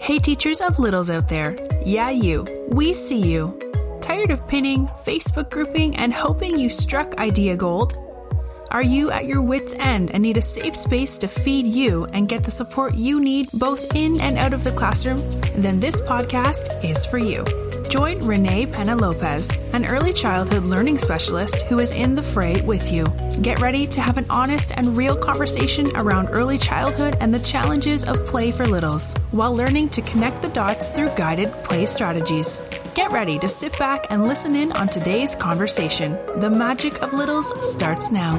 Hey, teachers of littles out there. Yeah, you. We see you. Tired of pinning, Facebook grouping, and hoping you struck idea gold? Are you at your wits' end and need a safe space to feed you and get the support you need both in and out of the classroom? Then this podcast is for you. Join Renee Pena Lopez, an early childhood learning specialist who is in the fray with you. Get ready to have an honest and real conversation around early childhood and the challenges of play for littles, while learning to connect the dots through guided play strategies. Get ready to sit back and listen in on today's conversation. The magic of littles starts now.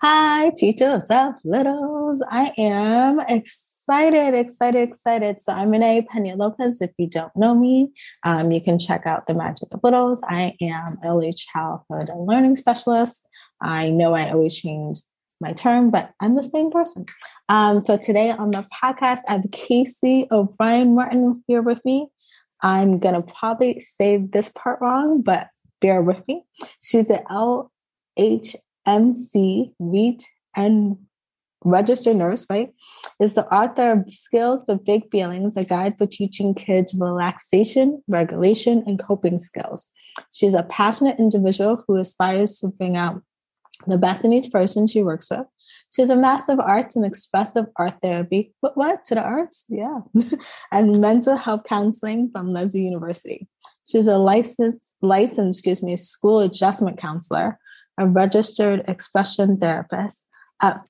Hi, teachers of littles. I am excited excited, excited, excited. So I'm Renee Pena Lopez. If you don't know me, um, you can check out The Magic of Littles. I am early childhood and learning specialist. I know I always change my term, but I'm the same person. Um, so today on the podcast, I have Casey O'Brien Martin here with me. I'm going to probably say this part wrong, but bear with me. She's an LHMC, REIT, and registered nurse, right, is the author of Skills for Big Feelings, a guide for teaching kids relaxation, regulation, and coping skills. She's a passionate individual who aspires to bring out the best in each person she works with. She's a of arts and expressive art therapy. What, what? To the arts? Yeah. and mental health counseling from Lesley University. She's a licensed, licensed, excuse me, school adjustment counselor, a registered expression therapist, a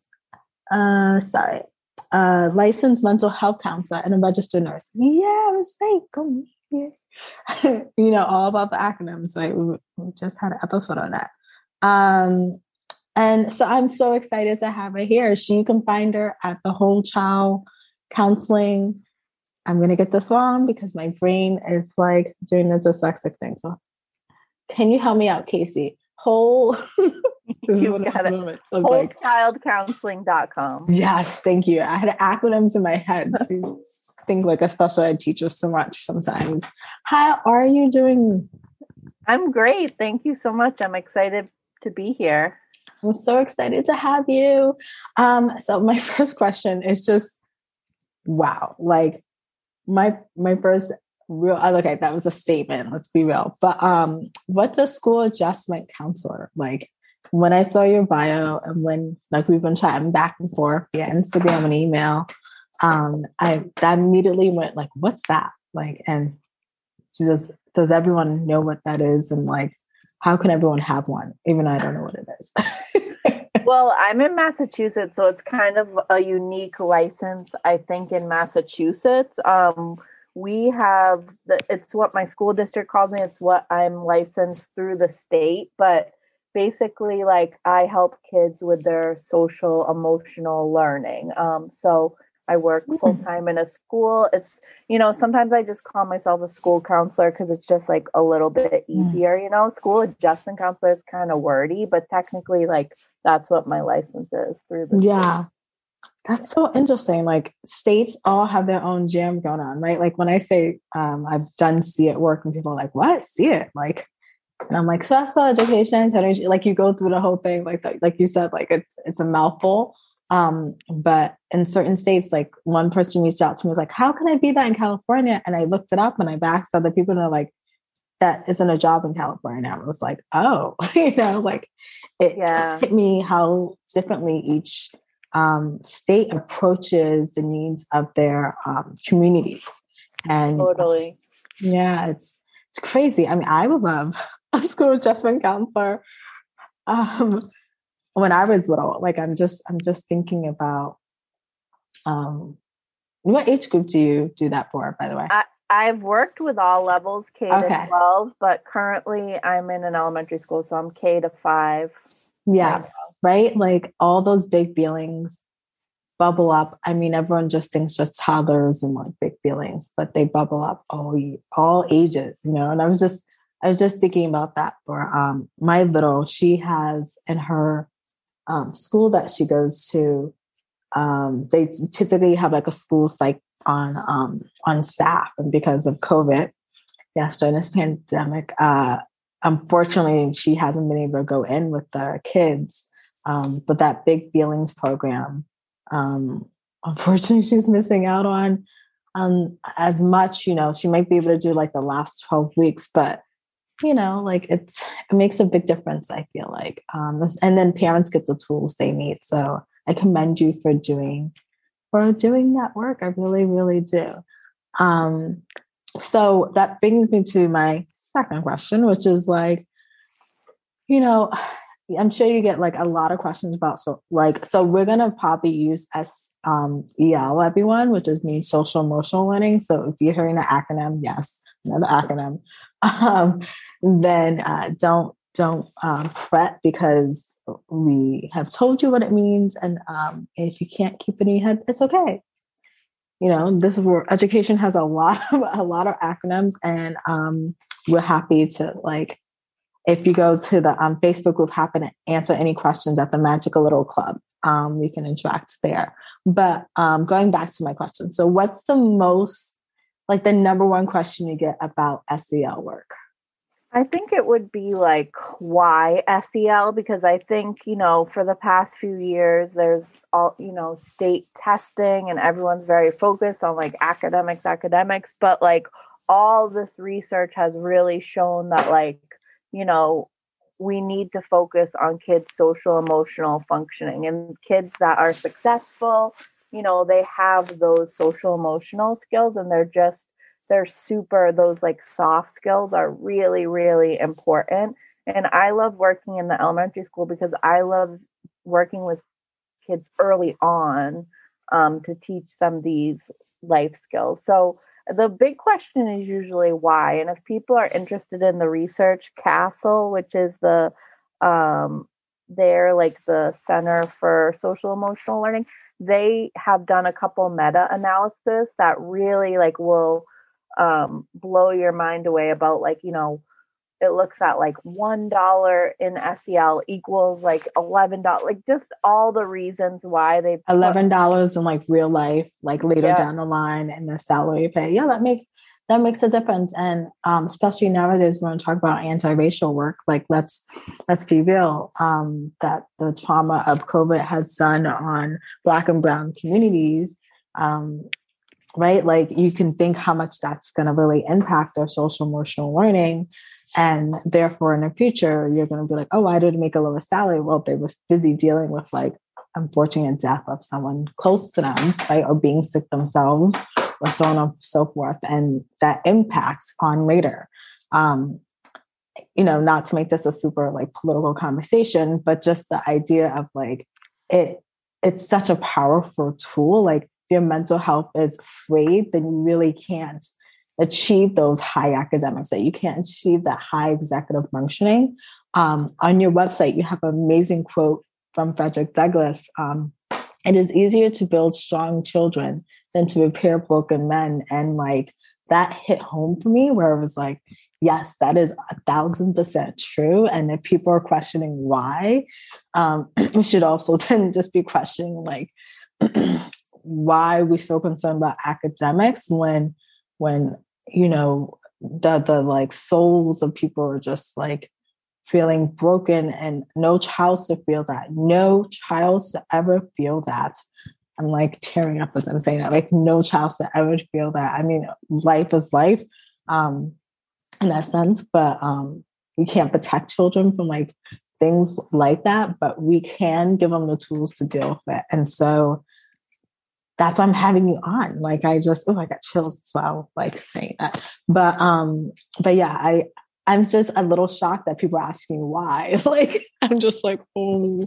uh, sorry, uh, licensed mental health counselor and a registered nurse. Yeah, I was right. Go yeah. you know, all about the acronyms. Like we, we just had an episode on that. Um, and so I'm so excited to have her here. She you can find her at the Whole Child Counseling. I'm gonna get this wrong because my brain is like doing the dyslexic thing. So can you help me out, Casey? Whole you got it. Like, Wholechildcounseling.com. Yes, thank you. I had acronyms in my head. So think like a special ed teacher so much sometimes. How are you doing? I'm great. Thank you so much. I'm excited to be here. I'm so excited to have you. Um, so my first question is just wow. Like my my first real okay, that was a statement, let's be real. But um what's a school adjustment counselor like? When I saw your bio and when like we've been chatting back and forth via Instagram and email, um, I that immediately went like, what's that? Like, and does does everyone know what that is? And like, how can everyone have one? Even I don't know what it is. well, I'm in Massachusetts, so it's kind of a unique license, I think, in Massachusetts. Um, we have the it's what my school district calls me, it's what I'm licensed through the state, but basically like I help kids with their social emotional learning. Um, so I work mm. full time in a school. It's you know sometimes I just call myself a school counselor because it's just like a little bit mm. easier. You know, school adjustment counselor is kind of wordy, but technically like that's what my license is through the yeah. That's so interesting. Like states all have their own jam going on, right? Like when I say um, I've done see it work, and people are like, "What? See it?" Like and I'm like, successful education, like you go through the whole thing, like like you said, like it's it's a mouthful. Um, but in certain states, like one person reached out to me was like, How can I be that in California? And I looked it up and I asked other people and they're like, that isn't a job in California. And I was like, oh, you know, like it yeah. hit me how differently each um, state approaches the needs of their um, communities. And totally. yeah, it's it's crazy. I mean, I would love a school adjustment counselor um, when I was little. Like I'm just I'm just thinking about um, what age group do you do that for? By the way, I, I've worked with all levels, K okay. to twelve, but currently I'm in an elementary school, so I'm K to five. Yeah, right. Like all those big feelings bubble up. I mean, everyone just thinks just toddlers and like big feelings, but they bubble up all all ages, you know. And I was just I was just thinking about that for um, my little. She has in her um, school that she goes to. Um, they typically have like a school psych on um, on staff, and because of COVID, yes, during this pandemic, uh, unfortunately, she hasn't been able to go in with the kids. Um, but that big feelings program, um, unfortunately, she's missing out on um, as much. You know, she might be able to do like the last twelve weeks, but you know, like it's it makes a big difference. I feel like, um, and then parents get the tools they need. So I commend you for doing for doing that work. I really, really do. Um, so that brings me to my second question, which is like, you know, I'm sure you get like a lot of questions about so like so we're gonna probably use S um, EL everyone, which is means social emotional learning. So if you're hearing the acronym, yes, another acronym, um, then uh, don't don't um, fret because we have told you what it means, and um, if you can't keep it in your head, it's okay. You know, this education has a lot of a lot of acronyms, and um, we're happy to like if you go to the um, Facebook group, happen to answer any questions at the Magical Little Club. Um, we can interact there. But um, going back to my question, so what's the most, like the number one question you get about SEL work? I think it would be like why SEL because I think you know for the past few years there's all you know state testing and everyone's very focused on like academics academics but like all this research has really shown that like you know, we need to focus on kids' social emotional functioning and kids that are successful, you know, they have those social emotional skills and they're just they're super those like soft skills are really really important and i love working in the elementary school because i love working with kids early on um, to teach them these life skills. So the big question is usually why. And if people are interested in the research, CASEL, which is the um, they're like the Center for Social Emotional Learning, they have done a couple meta analysis that really like will um, blow your mind away about like you know it looks at like one dollar in SEL equals like eleven dollars, like just all the reasons why they eleven dollars in like real life, like later yeah. down the line in the salary pay. Yeah, that makes that makes a difference, and um, especially nowadays when we talk about anti-racial work, like let's let's be real, um, that the trauma of COVID has done on Black and Brown communities. Um, right like you can think how much that's going to really impact their social emotional learning and therefore, in the future, you're going to be like, oh, i did it make a lower salary? Well, they were busy dealing with like unfortunate death of someone close to them, right? Or being sick themselves, or so on and so forth. And that impacts on later. Um, you know, not to make this a super like political conversation, but just the idea of like it, it's such a powerful tool. Like if your mental health is frayed, then you really can't achieve those high academics, that you can't achieve that high executive functioning. Um, on your website, you have an amazing quote from Frederick Douglass. Um, it is easier to build strong children than to repair broken men. And like that hit home for me, where it was like, yes, that is a thousand percent true. And if people are questioning why, um, we should also then just be questioning like why we're so concerned about academics when when you know the the like souls of people are just like feeling broken and no child to feel that. No child to ever feel that. I'm like tearing up as i'm saying that. Like no child to ever feel that. I mean life is life um in that sense but um we can't protect children from like things like that but we can give them the tools to deal with it. And so that's why I'm having you on. Like I just, oh, I got chills as well, like saying that. But um, but yeah, I I'm just a little shocked that people are asking why. like I'm just like, oh,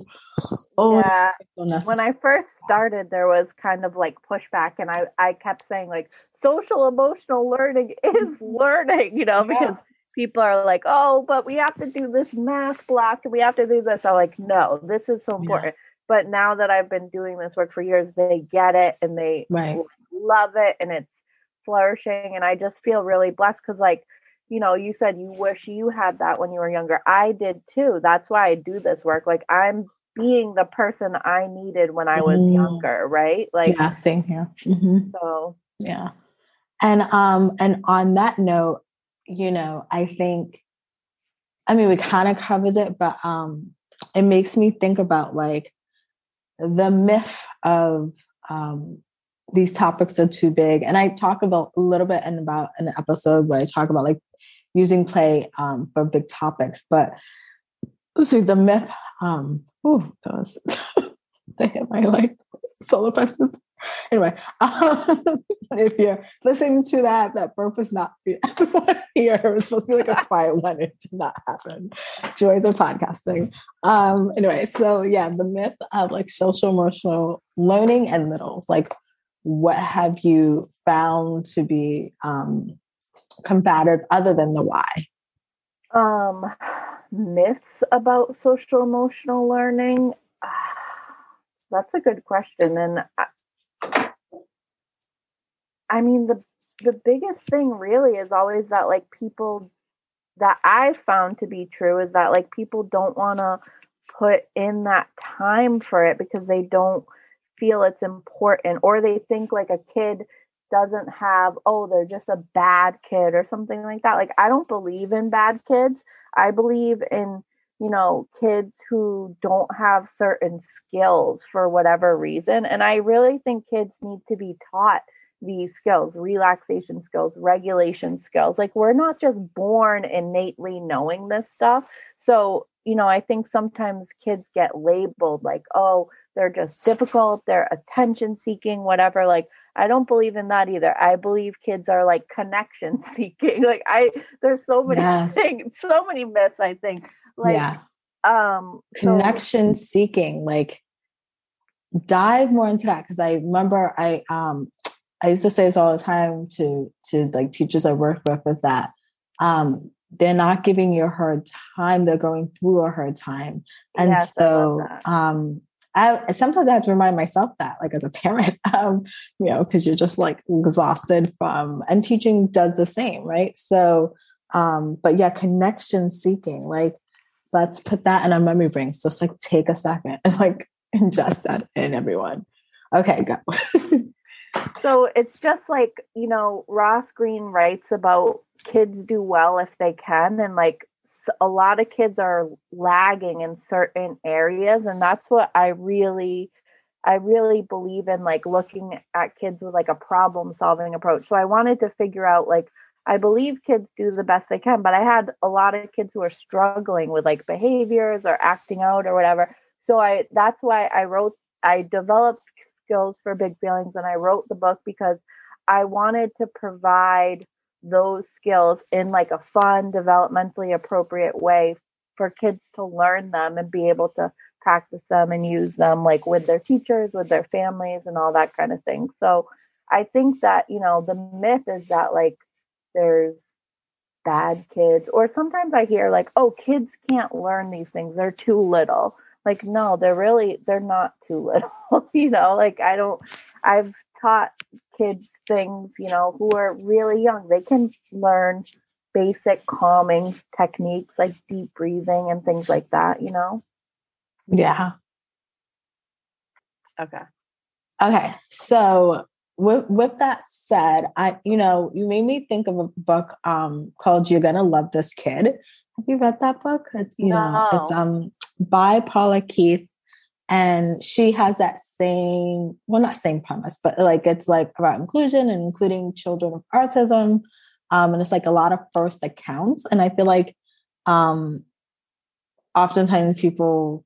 oh. Yeah. when I first started, there was kind of like pushback, and I I kept saying like social emotional learning is learning, you know, because people are like, oh, but we have to do this math block and we have to do this. I'm like, no, this is so important. Yeah but now that I've been doing this work for years, they get it and they right. love it and it's flourishing. And I just feel really blessed because, like, you know, you said you wish you had that when you were younger. I did too. That's why I do this work. Like, I'm being the person I needed when I was mm. younger, right? Like, yeah, same here. Mm-hmm. So, yeah. And um, and on that note, you know, I think, I mean, we kind of covered it, but um, it makes me think about like the myth of um, these topics are too big. And I talk about a little bit in about an episode where I talk about like using play um, for big topics. But let's see the myth, um, oh, that was they hit my like solar plexus. Anyway, um, if you're listening to that, that burp was not everyone here. It was supposed to be like a quiet one. It did not happen. Joys of podcasting. Um, anyway, so yeah, the myth of like social emotional learning and littles. Like, what have you found to be um, combative other than the why? Um, myths about social emotional learning. That's a good question, and I, I mean the the biggest thing really is always that like people that I found to be true is that like people don't want to put in that time for it because they don't feel it's important or they think like a kid doesn't have oh they're just a bad kid or something like that. Like i don't believe in bad kids. I believe in you know kids who don't have certain skills for whatever reason. And i really think kids need to be taught these skills relaxation skills regulation skills. Like we're not just born innately knowing this stuff. So you know i think sometimes kids get labeled like oh they're just difficult, they're attention seeking, whatever. Like, I don't believe in that either. I believe kids are like connection seeking. Like, I, there's so many yes. things, so many myths, I think. Like, yeah. um, connection so- seeking, like, dive more into that because I remember I, um, I used to say this all the time to to like teachers I work with is that um, they're not giving you a hard time; they're going through a hard time, and yes, so um, I sometimes I have to remind myself that, like as a parent, um, you know, because you're just like exhausted from, and teaching does the same, right? So, um, but yeah, connection seeking, like let's put that in our memory brains. Just like take a second and like ingest that in everyone. Okay, go. so it's just like you know Ross Greene writes about kids do well if they can and like a lot of kids are lagging in certain areas and that's what i really i really believe in like looking at kids with like a problem solving approach. So i wanted to figure out like i believe kids do the best they can but i had a lot of kids who are struggling with like behaviors or acting out or whatever. So i that's why i wrote i developed skills for big feelings and i wrote the book because i wanted to provide those skills in like a fun, developmentally appropriate way for kids to learn them and be able to practice them and use them like with their teachers, with their families, and all that kind of thing. So I think that, you know, the myth is that like there's bad kids, or sometimes I hear like, oh, kids can't learn these things, they're too little. Like, no, they're really, they're not too little, you know, like I don't, I've taught kids things, you know, who are really young. They can learn basic calming techniques like deep breathing and things like that, you know? Yeah. Okay. Okay. So with with that said, I you know, you made me think of a book um called You're Gonna Love This Kid. Have you read that book? It's you no. know, it's um by Paula Kluth and she has that same well not same premise but like it's like about inclusion and including children with autism. Um, and it's like a lot of first accounts. And i feel like um, oftentimes people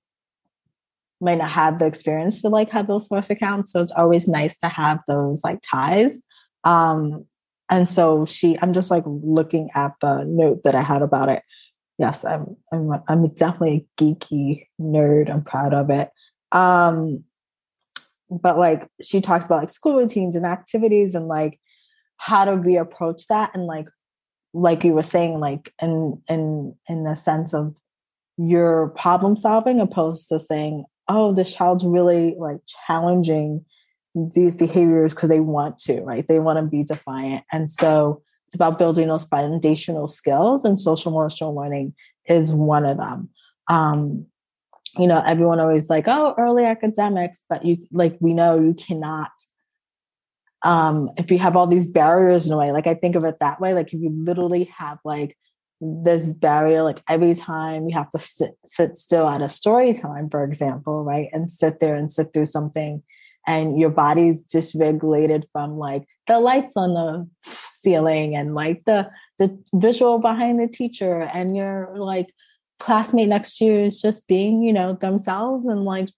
might not have the experience to like have those first accounts. So it's always nice to have those like ties. Um, and so she i'm just like looking at the note that i had about it. Yes i'm i'm, I'm definitely a geeky nerd. I'm proud of it um, but like she talks about like school routines and activities and like how to reapproach that and like like you were saying like in in in the sense of your problem solving opposed to saying oh this child's really like challenging these behaviors because they want to right? They want to be defiant. And so it's about building those foundational skills and social emotional learning is one of them. Um, you know, everyone always like, oh, early academics, but you like we know you cannot um if you have all these barriers in a way, like I think of it that way, like if you literally have like this barrier like every time you have to sit, sit still at a story time for example right and sit there and sit through something and your body's dysregulated from like the lights on the ceiling and like the the visual behind the teacher and you're like classmate next to you is just being you know themselves and like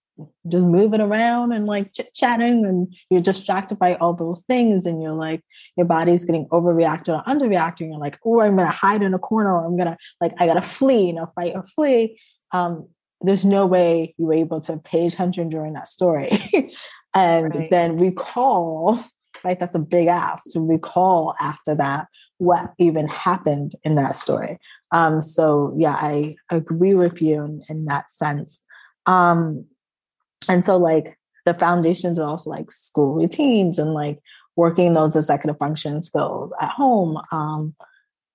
just moving around and like chit chatting and you're distracted by all those things and you're like your body's getting overreacted or underreacting. You're like oh i'm gonna hide in a corner or i'm gonna like i gotta flee you know fight or flee. Um there's no way you were able to pay attention during that story. And right. then recall right that's a big ask to recall after that what even happened in that story. Um so yeah i agree with you in, in that sense. Um and so like the foundations are also like school routines and like working those executive function skills at home. Um,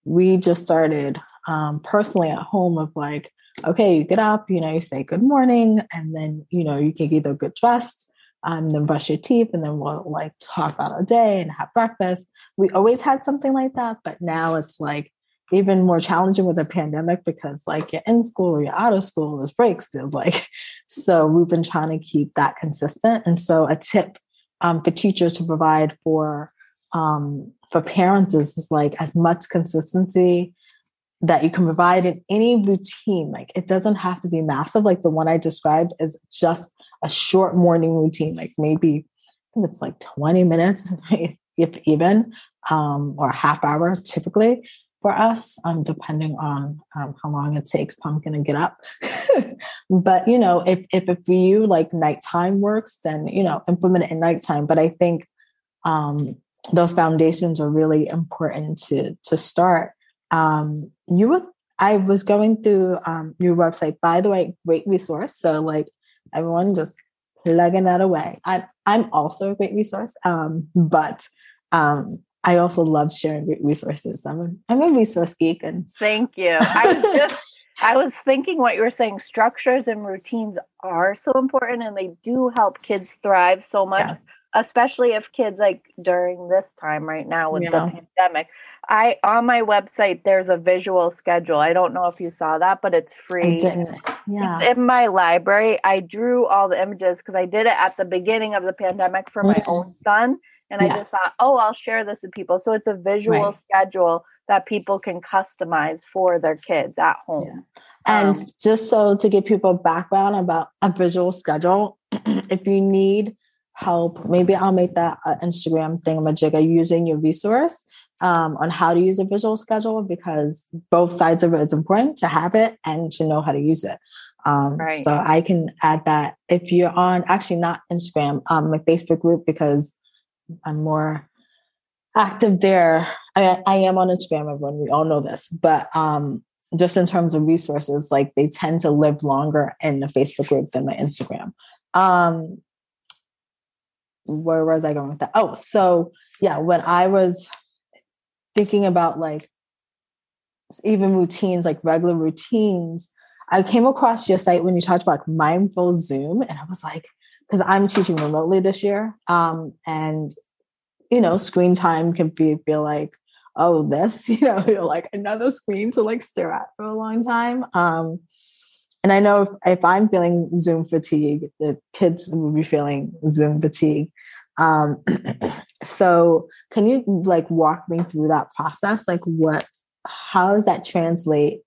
we just started um, personally at home of like okay you get up you know you say good morning and then you know you can either get dressed um, then brush your teeth and then we'll like talk about our day and have breakfast we always had something like that but now it's like even more challenging with a pandemic because like you're in school or you're out of school, there's breaks, there's like, so we've been trying to keep that consistent. And so a tip um, for teachers to provide for, um, for parents is, is like as much consistency that you can provide in any routine. Like it doesn't have to be massive. Like the one I described is just a short morning routine, like maybe it's like 20 minutes, if even, um, or a half hour typically for us, um, depending on um, how long it takes Pumpkin to get up. but you know, if, if if for you like nighttime works, then you know implement it at nighttime. But I think um, those foundations are really important to to start. Um, you would. I was going through um, your website. By the way, great resource. So like everyone, just plugging that away. I, I'm also a great resource, um, but um, I also love sharing great resources. I'm a, I'm a resource geek. And thank you. I was just I was thinking what you were saying. Structures and routines are so important, and they do help kids thrive so much. Yeah. Especially if kids like during this time right now with yeah. the pandemic. I on my website there's a visual schedule. I don't know if you saw that, but it's free. Yeah. It's in my library. I drew all the images because I did it at the beginning of the pandemic for my mm-hmm. own son and yeah. I just thought, oh, I'll share this with people. So it's a visual right. schedule that people can customize for their kids at home. Yeah. And um, just so to give people background about a visual schedule, if you need help, maybe I'll make that an Instagram thingamajigger using your resource um, on how to use a visual schedule because both sides of it is important to have it and to know how to use it. Um, right. So I can add that if you're on actually not Instagram, um, my Facebook group because I'm more active there. I, I am on Instagram, everyone. We all know this, but um, just in terms of resources, like they tend to live longer in the Facebook group than my Instagram. Um, where was I going with that? Oh, so yeah, when I was thinking about like even routines, like regular routines, I came across your site when you talked about mindful Zoom, and I was like, because I'm teaching remotely this year. Um, and, you know, screen time can be, feel like, oh, this, you know, like another screen to like stare at for a long time. Um, and I know if, if I'm feeling Zoom fatigue, the kids will be feeling Zoom fatigue. Um, so can you like walk me through that process? Like what, how does that translate?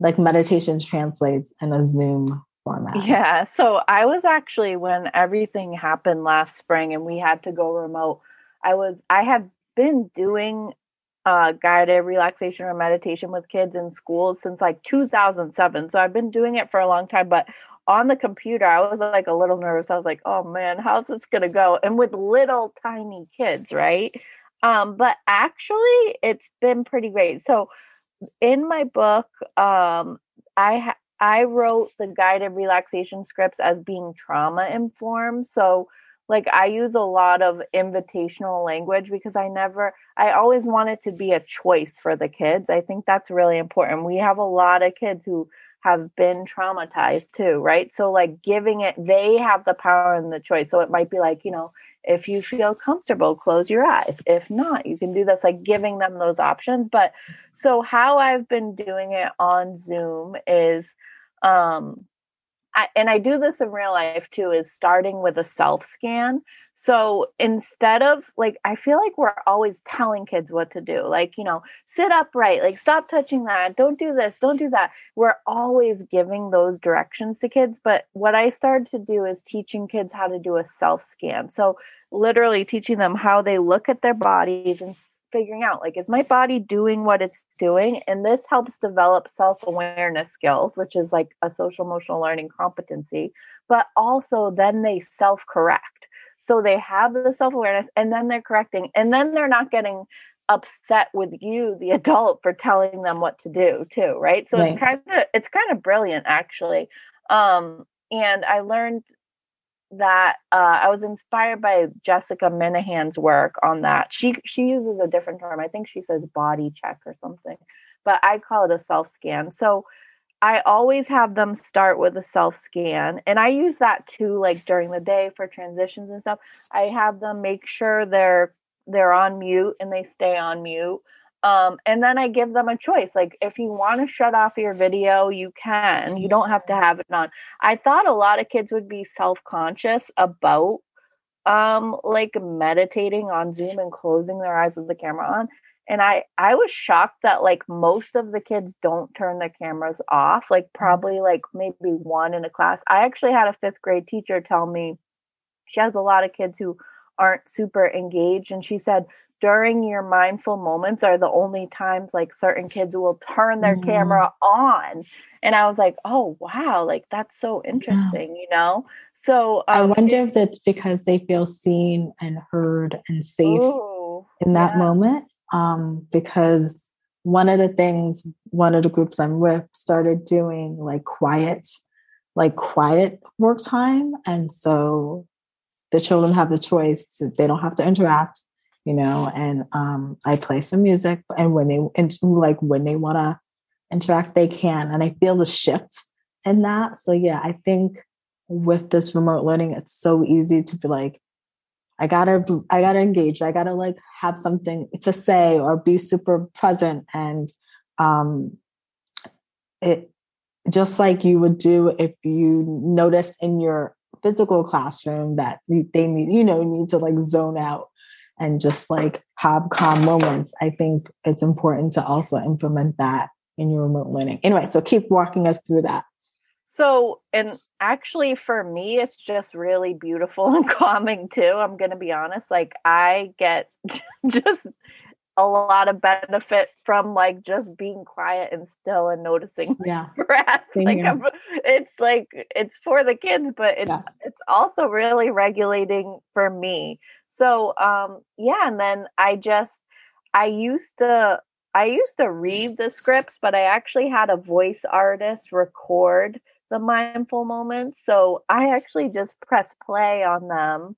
Like meditation translates in a Zoom format? Yeah. So I was actually, when everything happened last spring and we had to go remote, I was, I had been doing uh, guided relaxation or meditation with kids in schools since like 2007. So I've been doing it for a long time, but on the computer, I was like a little nervous. I was like, oh man, how's this going to go? And with little tiny kids, right? Um, but actually, it's been pretty great. So in my book, um, I ha- I wrote the guided relaxation scripts as being trauma informed. So, like, I use a lot of invitational language because I never, I always want it to be a choice for the kids. I think that's really important. We have a lot of kids who have been traumatized too, right? So, like, giving it, they have the power and the choice. So, it might be like, you know, if you feel comfortable, close your eyes. If not, you can do this, like giving them those options. But so, how I've been doing it on Zoom is, um, And I do this in real life too, is starting with a self scan. So instead of like, I feel like we're always telling kids what to do, like, you know, sit upright, like, stop touching that, don't do this, don't do that. We're always giving those directions to kids. But what I started to do is teaching kids how to do a self scan. So literally teaching them how they look at their bodies and figuring out like is my body doing what it's doing? And this helps develop self-awareness skills which is like a social emotional learning competency but also then they self-correct. So they have the self-awareness and then they're correcting and then they're not getting upset with you the adult for telling them what to do too right? So right. it's kind of it's kind of brilliant actually. Um and i learned that uh, I was inspired by Jessica Minahan's work on that. She she uses a different term. I think she says body check or something, but I call it a self scan. So I always have them start with a self scan, and I use that too, like during the day for transitions and stuff. I have them make sure they're they're on mute and they stay on mute. Um, and then I give them a choice. Like, if you want to shut off your video, you can. You don't have to have it on. I thought a lot of kids would be self conscious about um like meditating on Zoom and closing their eyes with the camera on. And I I was shocked that like most of the kids don't turn their cameras off. Like mm-hmm. probably like maybe one in a class. I actually had a fifth grade teacher tell me she has a lot of kids who aren't super engaged and she said during your mindful moments are the only times like certain kids will turn their mm. camera on and i was like oh wow like that's so interesting yeah. you know so um, i wonder if that's because they feel seen and heard and safe ooh, in that yeah. moment um, because one of the things one of the groups i'm with started doing like quiet like quiet work time and so the children have the choice to, they don't have to interact you know, and um, I play some music. And when they, and like when they want to interact, they can. And I feel the shift in that. So, yeah, I think with this remote learning, it's so easy to be like, I gotta, I gotta engage. I gotta like have something to say or be super present. And um, it just like you would do if you noticed in your physical classroom that they need, you know, need to like zone out and just like have calm moments, I think it's important to also implement that in your remote learning. Anyway, so keep walking us through that. So, and actually for me, it's just really beautiful and calming too. I'm going to be honest. Like, I get just a lot of benefit from like just being quiet and still and noticing yeah breath. like it's like it's for the kids but it's yeah. it's also really regulating for me so um yeah and then i just i used to i used to read the scripts but i actually had a voice artist record the mindful moments. So i actually just press play on them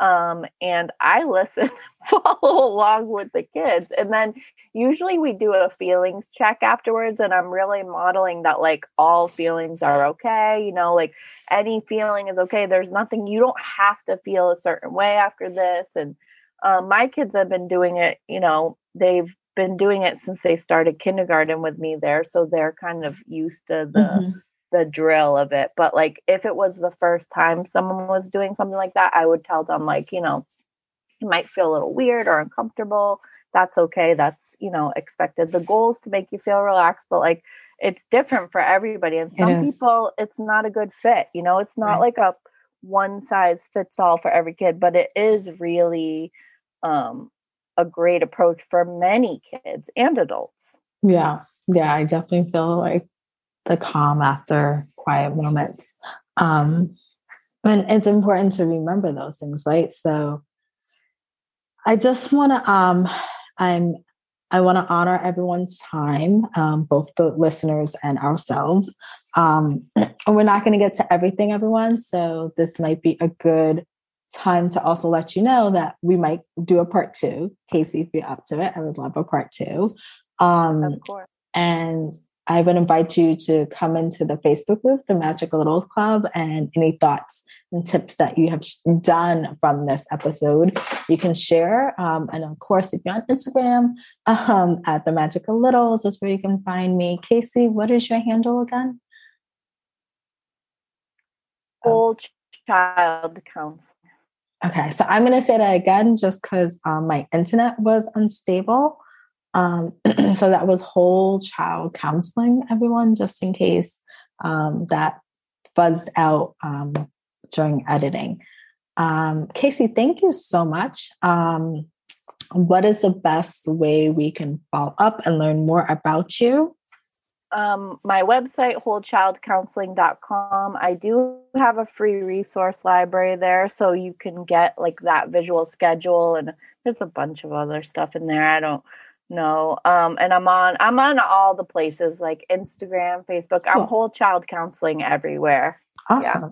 um, and I listen, follow along with the kids. And then usually we do a feelings check afterwards. And I'm really modeling that like all feelings are okay. You know, like any feeling is okay. There's nothing, you don't have to feel a certain way after this. And um, my kids have been doing it, you know, they've been doing it since they started kindergarten with me there. So they're kind of used to the, mm-hmm the drill of it. But like if it was the first time someone was doing something like that, I would tell them like, you know, you might feel a little weird or uncomfortable. That's okay. That's, you know, expected. The goal is to make you feel relaxed, but like it's different for everybody. And some people it's not a good fit. You know, it's not right. like a one size fits all for every kid, but it is really um a great approach for many kids and adults. Yeah. Yeah, I definitely feel like the calm after quiet moments. Um, and it's important to remember those things, right? So I just want to, um, I'm, I want to honor everyone's time, um, both the listeners and ourselves. Um, and we're not going to get to everything, everyone. So this might be a good time to also let you know that we might do a part two. Casey, if you're up to it, I would love a part two. Um, of course. And I would invite you to come into the Facebook group, the Magical Little Club, and any thoughts and tips that you have done from this episode, you can share. Um, and of course, if you're on Instagram um, at the Magic of Littles, that's where you can find me. Casey, what is your handle again? Whole child counseling. Okay, so I'm going to say that again just because um, my internet was unstable. Um, so that was whole child counseling, everyone, just in case um, that buzzed out um, during editing. Um, Casey, thank you so much. Um, what is the best way we can follow up and learn more about you? Um, my website, wholechildcounseling.com. I do have a free resource library there, so you can get like that visual schedule, and there's a bunch of other stuff in there. I don't no. Um, and I'm on I'm on all the places like Instagram, Facebook. I'm whole child counseling everywhere. Awesome. Yeah.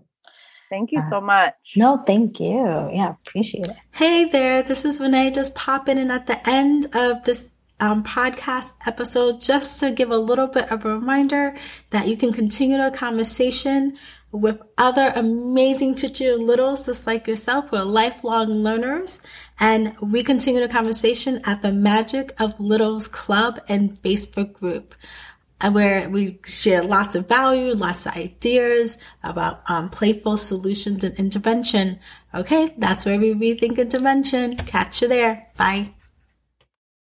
Thank you uh, so much. No, thank you. Yeah, appreciate it. Hey there, this is Renee just popping in at the end of this um, podcast episode just to give a little bit of a reminder that you can continue the conversation with other amazing teacher littles just like yourself who are lifelong learners. And we continue the conversation at the Magic of Littles Club and Facebook group uh, where we share lots of value, lots of ideas about um, playful solutions and intervention. Okay, that's where we rethink intervention. Catch you there. Bye.